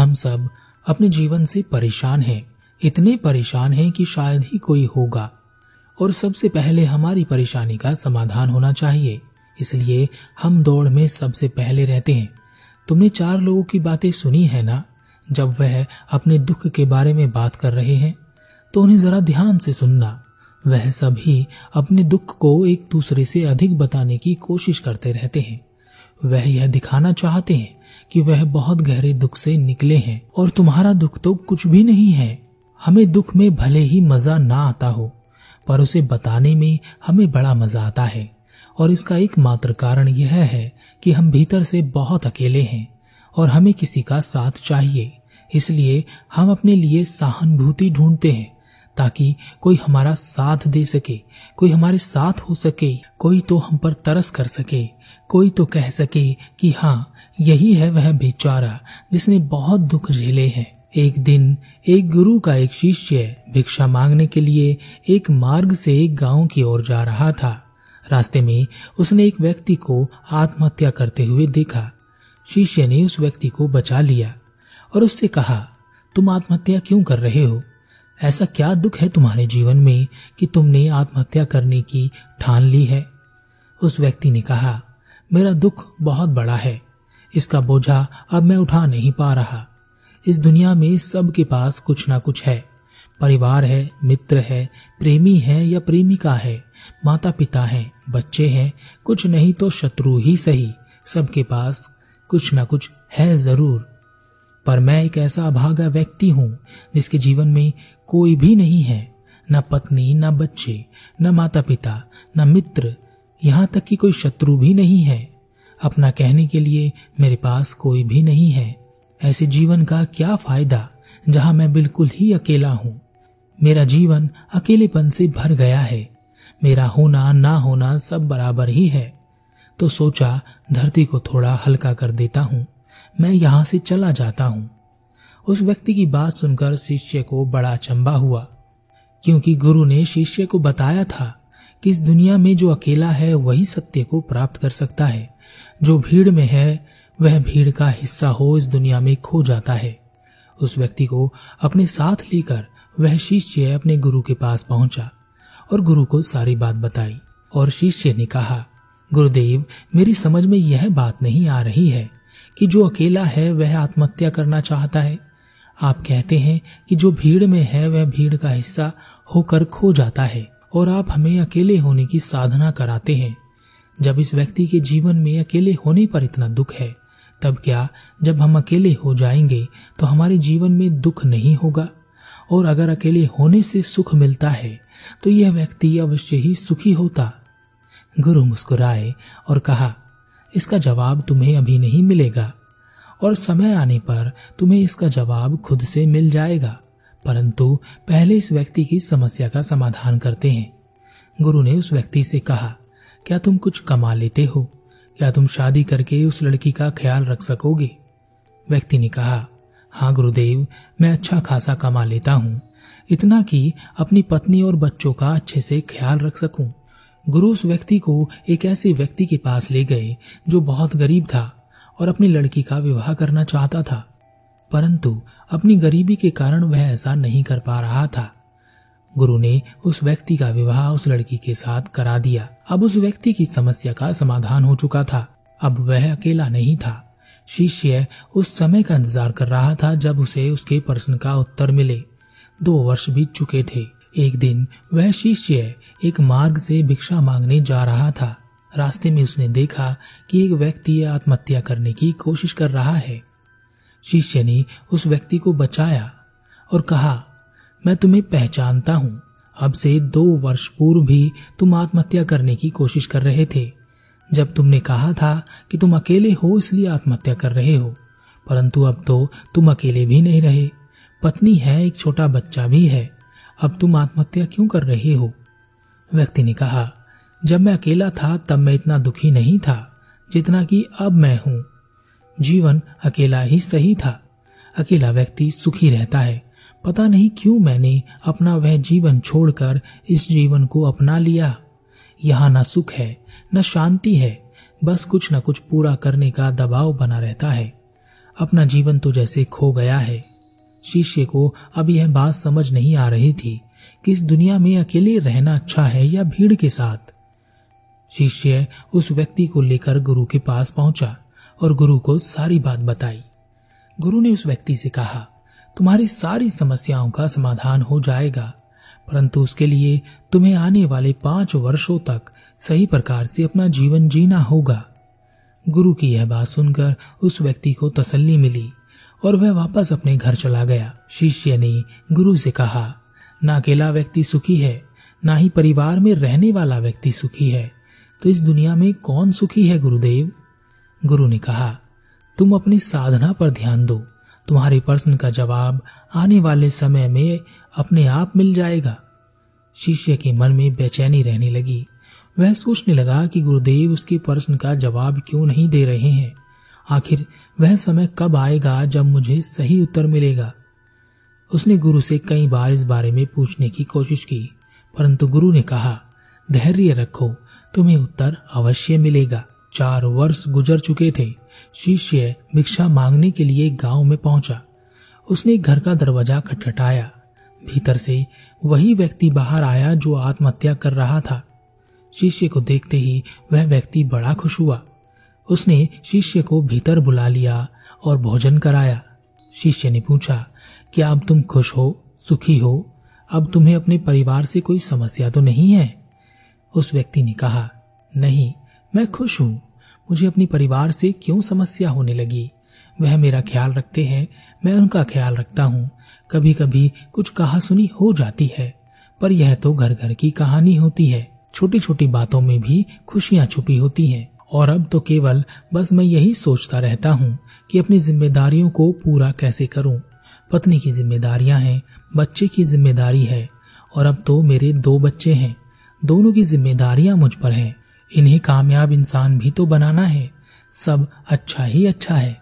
हम सब अपने जीवन से परेशान हैं। इतने परेशान हैं कि शायद ही कोई होगा। और सबसे पहले हमारी परेशानी का समाधान होना चाहिए। इसलिए हम दौड़ में सबसे पहले रहते हैं। तुमने चार लोगों की बातें सुनी है ना? जब वह अपने दुख के बारे में बात कर रहे हैं तो उन्हें जरा ध्यान से सुनना। वह सभी अपने दुख को एक दूसरे से अधिक बताने की कोशिश करते रहते हैं। वह यह दिखाना चाहते हैं कि वह बहुत गहरे दुख से निकले हैं और तुम्हारा दुख तो कुछ भी नहीं है। हमें दुख में भले ही मज़ा ना आता हो, पर उसे बताने में हमें बड़ा मज़ा आता है। और इसका एकमात्र कारण यह है कि हम भीतर से बहुत अकेले हैं और हमें किसी का साथ चाहिए। इसलिए हम अपने लिए सहानुभूति ढूंढते हैं, ताकि कोई हमारा साथ दे सके, कोई हमारे साथ हो सके, कोई तो हम पर तरस कर सके, कोई तो कह सके कि हाँ यही है वह बेचारा, जिसने बहुत दुख झेले हैं। एक दिन, एक गुरु का एक शिष्य भिक्षा मांगने के लिए एक मार्ग से एक गाँव की ओर जा रहा था। रास्ते में उसने एक व्यक्ति को आत्महत्या करते हुए देखा। शिष्य ने उस व्यक्ति को बचा लिया और उससे कहा, तुम आत्महत्या क्यों कर रहे हो? ऐसा क्या दुख है तुम्हारे जीवन में कि तुमने आत्महत्या करने की ठान ली है? उस व्यक्ति ने कहा, मेरा दुख बहुत बड़ा है। इसका बोझा अब मैं उठा नहीं पा रहा। इस दुनिया में सबके पास कुछ ना कुछ है। परिवार है, मित्र है, प्रेमी है या प्रेमिका है माता पिता है, बच्चे हैं, कुछ नहीं तो शत्रु ही सही। सबके पास कुछ ना कुछ है ज़रूर। पर मैं एक ऐसा अभागा व्यक्ति हूँ, जिसके जीवन में कोई भी नहीं है। न पत्नी, न बच्चे, न माता पिता न मित्र। यहाँ तक कि कोई शत्रु भी नहीं है। अपना कहने के लिए मेरे पास कोई भी नहीं है। ऐसे जीवन का क्या फ़ायदा, जहाँ मैं बिल्कुल ही अकेला हूँ? मेरा जीवन अकेलेपन से भर गया है। मेरा होना ना होना सब बराबर ही है। तो सोचा, धरती को थोड़ा हल्का कर देता हूँ। मैं यहाँ से चला जाता हूँ। उस व्यक्ति की बात सुनकर शिष्य को बड़ा चंबा हुआ। क्योंकि गुरु ने शिष्य को बताया था कि इस दुनिया में जो अकेला है, वही सत्य को प्राप्त कर सकता है। जो भीड़ में है, वह भीड़ का हिस्सा हो इस दुनिया में खो जाता है। उस व्यक्ति को अपने साथ लेकर वह शिष्य अपने गुरु के पास पहुँचा और गुरु को सारी बात बताई और शिष्य ने कहा, गुरुदेव, मेरी समझ में यह बात नहीं आ रही है कि जो अकेला है, वह आत्महत्या करना चाहता है। आप कहते हैं कि जो भीड़ में है, वह भीड़ का हिस्सा होकर खो जाता है और आप हमें अकेले होने की साधना कराते हैं। जब इस व्यक्ति के जीवन में अकेले होने पर इतना दुख है, तब क्या जब हम अकेले हो जाएँगे तो हमारे जीवन में दुख नहीं होगा? और अगर अकेले होने से सुख मिलता है तो यह व्यक्ति अवश्य ही सुखी होता। गुरु मुस्कुराए और कहा, इसका जवाब तुम्हें अभी नहीं मिलेगा। और समय आने पर तुम्हें इसका जवाब खुद से मिल जाएगा। परंतु पहले इस व्यक्ति की समस्या का समाधान करते हैं। गुरु ने उस व्यक्ति से कहा क्या तुम कुछ कमा लेते हो? क्या तुम शादी करके उस लड़की का ख्याल रख सकोगे? व्यक्ति ने कहा हाँ गुरुदेव, मैं अच्छा खासा कमा लेता हूँ। इतना कि अपनी पत्नी और बच्चों का अच्छे से ख्याल रख सकूँ। गुरु उस व्यक्ति को एक ऐसे व्यक्ति के पास ले गए, जो बहुत गरीब था और अपनी लड़की का विवाह करना चाहता था। परंतु अपनी गरीबी के कारण वह ऐसा नहीं कर पा रहा था। गुरु ने उस व्यक्ति का विवाह उस लड़की के साथ करा दिया। अब उस व्यक्ति की समस्या का समाधान हो चुका था। अब वह अकेला नहीं था। शिष्य उस समय का इंतज़ार कर रहा था जब उसे उसके प्रश्न का उत्तर मिले। दो वर्ष बीत चुके थे। एक दिन वह शिष्य एक मार्ग से भिक्षा मांगने जा रहा था। रास्ते में उसने देखा कि एक व्यक्ति आत्महत्या करने की कोशिश कर रहा है। शिष्य ने उस व्यक्ति को बचाया और कहा मैं तुम्हें पहचानता हूँ। अब से दो वर्ष पूर्व भी तुम आत्महत्या करने की कोशिश कर रहे थे। जब तुमने कहा था कि तुम अकेले हो इसलिए आत्महत्या कर रहे हो। परंतु अब तो तुम अकेले भी नहीं रहे। पत्नी है, एक छोटा बच्चा भी है। अब तुम आत्महत्या क्यों कर रहे हो? व्यक्ति ने कहा, जब मैं अकेला था तब मैं इतना दुखी नहीं था, जितना कि अब मैं हूँ। जीवन अकेला ही सही था। अकेला व्यक्ति सुखी रहता है। पता नहीं क्यों मैंने अपना वह जीवन छोड़कर इस जीवन को अपना लिया। यहाँ न सुख है, न शांति है, बस कुछ न कुछ पूरा करने का दबाव बना रहता है। अपना जीवन तो जैसे खो गया है। शिष्य को अब यह बात समझ नहीं आ रही थी कि इस दुनिया में अकेले रहना अच्छा है या भीड़ के साथ। शिष्य उस व्यक्ति को लेकर गुरु के पास पहुँचा और गुरु को सारी बात बताई। गुरु ने उस व्यक्ति से कहा तुम्हारी सारी समस्याओं का समाधान हो जाएगा, परंतु उसके लिए तुम्हें आने वाले पाँच वर्षों तक सही प्रकार से अपना जीवन जीना होगा। गुरु की यह बात सुनकर उस व्यक्ति को तसल्ली मिली और वह वापस अपने घर चला गया। शिष्य ने गुरु से कहा, न अकेला व्यक्ति सुखी है, ना ही परिवार में रहने वाला व्यक्ति सुखी है तो इस दुनिया में कौन सुखी है गुरुदेव? गुरु ने कहा, तुम अपनी साधना पर ध्यान दो तुम्हारे प्रश्न का जवाब आने वाले समय में अपने आप मिल जाएगा। शिष्य के मन में बेचैनी रहने लगी। वह सोचने लगा कि गुरुदेव उसके प्रश्न का जवाब क्यों नहीं दे रहे हैं। आखिर वह समय कब आएगा जब मुझे सही उत्तर मिलेगा? उसने गुरु से कई बार इस बारे में पूछने की कोशिश की, परंतु गुरु ने कहा, धैर्य रखो, तुम्हें उत्तर अवश्य मिलेगा। चार वर्ष गुजर चुके थे। शिष्य भिक्षा मांगने के लिए गाँव में पहुँचा। उसने घर का दरवाज़ा खटखटाया। भीतर से वही व्यक्ति बाहर आया जो आत्महत्या कर रहा था। शिष्य को देखते ही वह व्यक्ति बड़ा खुश हुआ। उसने शिष्य को भीतर बुला लिया और भोजन कराया। शिष्य ने पूछा, क्या अब तुम खुश हो? सुखी हो? अब तुम्हें अपने परिवार से कोई समस्या तो नहीं है? उस व्यक्ति ने कहा, नहीं, मैं खुश हूँ। मुझे अपनी परिवार से क्यों समस्या होने लगी? वह मेरा ख्याल रखते हैं, मैं उनका ख्याल रखता हूँ। कभी कभी कुछ कहा सुनी हो जाती है, पर यह तो घर घर की कहानी होती है। छोटी छोटी बातों में भी खुशियाँ छुपी होती हैं, और अब तो केवल बस मैं यही सोचता रहता हूँ कि अपनी जिम्मेदारियों को पूरा कैसे करूँ। पत्नी की जिम्मेदारियाँ हैं, बच्चे की ज़िम्मेदारी है, और अब तो मेरे दो बच्चे हैं। दोनों की जिम्मेदारियाँ मुझ पर हैं। इन्हें कामयाब इंसान भी तो बनाना है। सब अच्छा ही अच्छा है।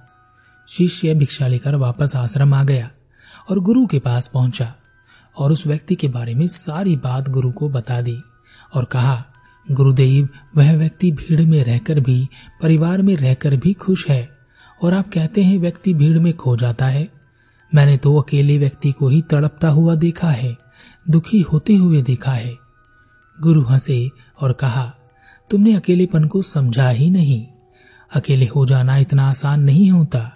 शिष्य भिक्षा लेकर वापस आश्रम आ गया और गुरु के पास पहुँचा और उस व्यक्ति के बारे में सारी बात गुरु को बता दी और कहा, गुरुदेव, वह व्यक्ति भीड़ में रहकर भी, परिवार में रहकर भी खुश है और आप कहते हैं व्यक्ति भीड़ में खो जाता है। मैंने तो अकेले व्यक्ति को ही तड़पता हुआ देखा है, दुखी होते हुए देखा है। गुरु हंसे और कहा तुमने अकेलेपन को समझा ही नहीं। अकेले हो जाना इतना आसान नहीं होता।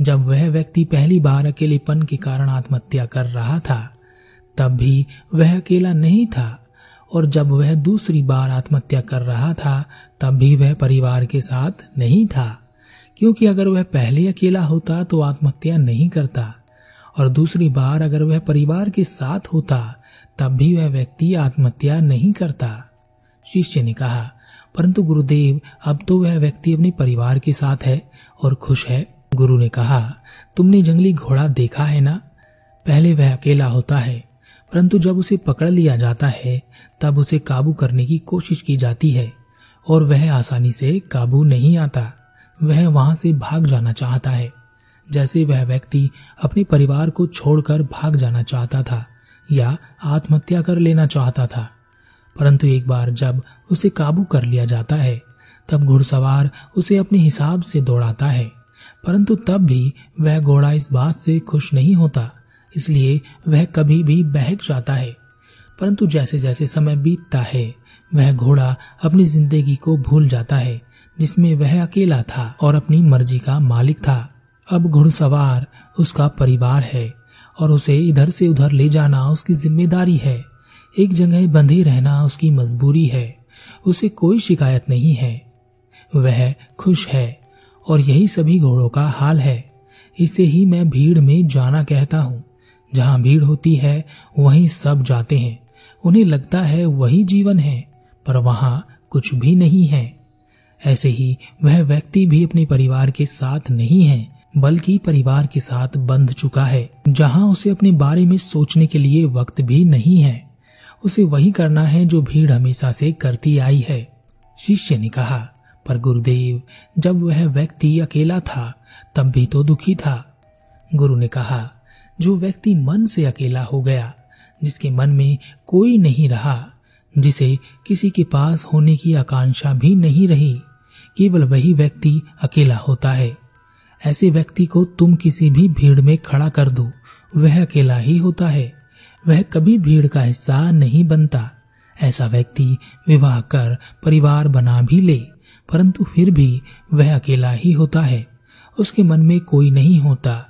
जब वह व्यक्ति पहली बार अकेलेपन के कारण आत्महत्या कर रहा था, तब भी वह अकेला नहीं था। और जब वह दूसरी बार आत्महत्या कर रहा था, तब भी वह परिवार के साथ नहीं था। क्योंकि अगर वह पहले अकेला होता तो आत्महत्या नहीं करता। और दूसरी बार अगर वह परिवार के साथ होता, तब भी वह व्यक्ति आत्महत्या नहीं करता। शिष्य ने कहा परंतु गुरुदेव, अब तो वह व्यक्ति अपने परिवार के साथ है और खुश है। गुरु ने कहा, तुमने जंगली घोड़ा देखा है ना? पहले वह अकेला होता है, परंतु जब उसे पकड़ लिया जाता है, तब उसे काबू करने की कोशिश की जाती है, और वह आसानी से काबू नहीं आता। वह वहाँ से भाग जाना चाहता है। जैसे वह व्यक्ति अपने परिवार को छोड़कर भाग जाना चाहता था या आत्महत्या कर लेना चाहता था। परंतु एक बार जब उसे काबू कर लिया जाता है, तब घुड़सवार उसे अपने हिसाब से दौड़ाता है। परंतु तब भी वह घोड़ा इस बात से खुश नहीं होता, इसलिए वह कभी भी बहक जाता है। परंतु जैसे जैसे समय बीतता है, वह घोड़ा अपनी ज़िंदगी को भूल जाता है, जिसमें वह अकेला था और अपनी मर्ज़ी का मालिक था। अब घुड़सवार उसका परिवार है और उसे इधर से उधर ले जाना उसकी ज़िम्मेदारी है। एक जगह बंधे रहना उसकी मजबूरी है, उसे कोई शिकायत नहीं है। वह खुश है और यही सभी घोड़ों का हाल है। इसे ही मैं भीड़ में जाना कहता हूँ। जहाँ भीड़ होती है, वहीं सब जाते हैं। उन्हें लगता है वही जीवन है, पर वहाँ कुछ भी नहीं है। ऐसे ही वह व्यक्ति भी अपने परिवार के साथ नहीं है, बल्कि परिवार के साथ बंध चुका है, जहाँ उसे अपने बारे में सोचने के लिए वक्त भी नहीं है। उसे वही करना है जो भीड़ हमेशा से करती आई है। शिष्य ने कहा, पर गुरुदेव, जब वह व्यक्ति अकेला था, तब भी तो दुखी था। गुरु ने कहा, जो व्यक्ति मन से अकेला हो गया, जिसके मन में कोई नहीं रहा, जिसे किसी के पास होने की आकांक्षा भी नहीं रही, केवल वही व्यक्ति अकेला होता है। ऐसे व्यक्ति को तुम किसी भी भीड़ में खड़ा कर दो, वह अकेला ही होता है। वह कभी भीड़ का हिस्सा नहीं बनता। ऐसा व्यक्ति विवाह कर परिवार बना भी ले, परंतु फिर भी वह अकेला ही होता है। उसके मन में कोई नहीं होता।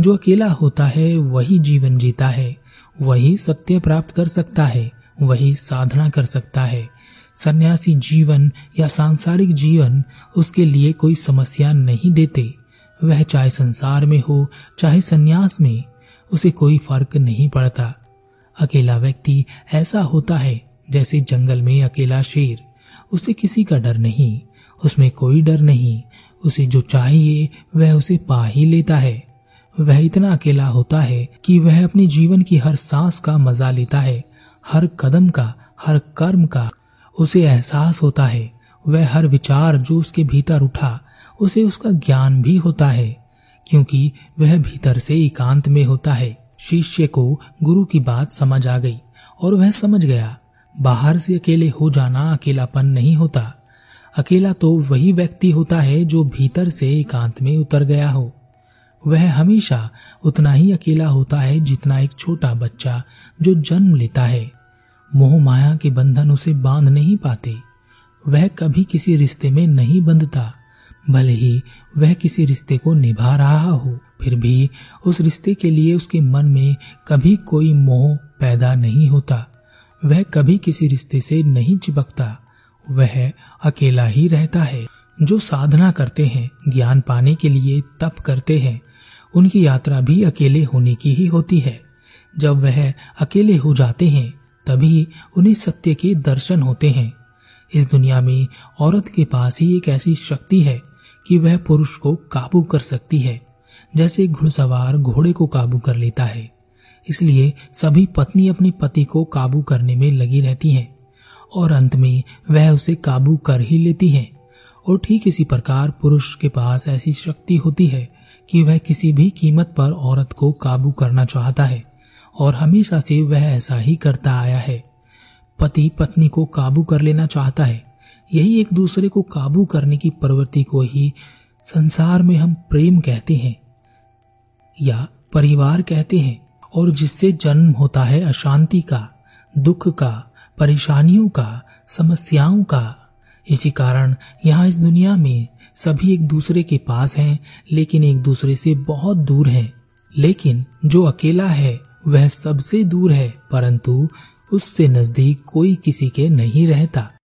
जो अकेला होता है, वही जीवन जीता है। वही सत्य प्राप्त कर सकता है, वही साधना कर सकता है। सन्यासी जीवन या सांसारिक जीवन उसके लिए कोई समस्या नहीं देते। वह चाहे संसार में हो, चाहे सन्यास में, उसे कोई फ़र्क नहीं पड़ता। अकेला व्यक्ति ऐसा होता है जैसे जंगल में अकेला शेर। उसे किसी का डर नहीं, उसमें कोई डर नहीं। उसे जो चाहिए, वह उसे पा ही लेता है। वह इतना अकेला होता है कि वह अपने जीवन की हर सांस का मज़ा लेता है, हर कदम का, हर कर्म का। उसे एहसास होता है, वह हर विचार जो उसके भीतर उठा, उसे उसका ज्ञान भी होता है, क्योंकि वह भीतर से एकांत में होता है। शिष्य को गुरु की बात समझ आ गई और वह समझ गया, बाहर से अकेले हो जाना अकेलापन नहीं होता। अकेला तो वही व्यक्ति होता है जो भीतर से एकांत में उतर गया हो। वह हमेशा उतना ही अकेला होता है जितना एक छोटा बच्चा जो जन्म लेता है। मोह माया के बंधन उसे बाँध नहीं पाते। वह कभी किसी रिश्ते में नहीं बंधता। भले ही वह किसी रिश्ते को निभा रहा हो, फिर भी उस रिश्ते के लिए उसके मन में कभी कोई मोह पैदा नहीं होता। वह कभी किसी रिश्ते से नहीं चिपकता। वह अकेला ही रहता है। जो साधना करते हैं, ज्ञान पाने के लिए तप करते हैं, उनकी यात्रा भी अकेले होने की ही होती है। जब वह अकेले हो जाते हैं, तभी उन्हें सत्य के दर्शन होते हैं। इस दुनिया में औरत के पास ही एक ऐसी शक्ति है कि वह पुरुष को काबू कर सकती है, जैसे घुड़सवार घोड़े को काबू कर लेता है। इसलिए सभी पत्नी अपने पति को काबू करने में लगी रहती हैं, और अंत में वह उसे काबू कर ही लेती है। और ठीक इसी प्रकार पुरुष के पास ऐसी शक्ति होती है कि वह किसी भी कीमत पर औरत को काबू करना चाहता है, और हमेशा से वह ऐसा ही करता आया है। पति पत्नी को काबू कर लेना चाहता है यही एक दूसरे को काबू करने की प्रवृत्ति को ही संसार में हम प्रेम कहते हैं या परिवार कहते हैं, और जिससे जन्म होता है अशांति का, दुख का, परेशानियों का, समस्याओं का। इसी कारण यहाँ इस दुनिया में सभी एक दूसरे के पास हैं, लेकिन एक दूसरे से बहुत दूर हैं। लेकिन जो अकेला है, वह सबसे दूर है, परंतु उससे नज़दीक कोई किसी के नहीं रहता।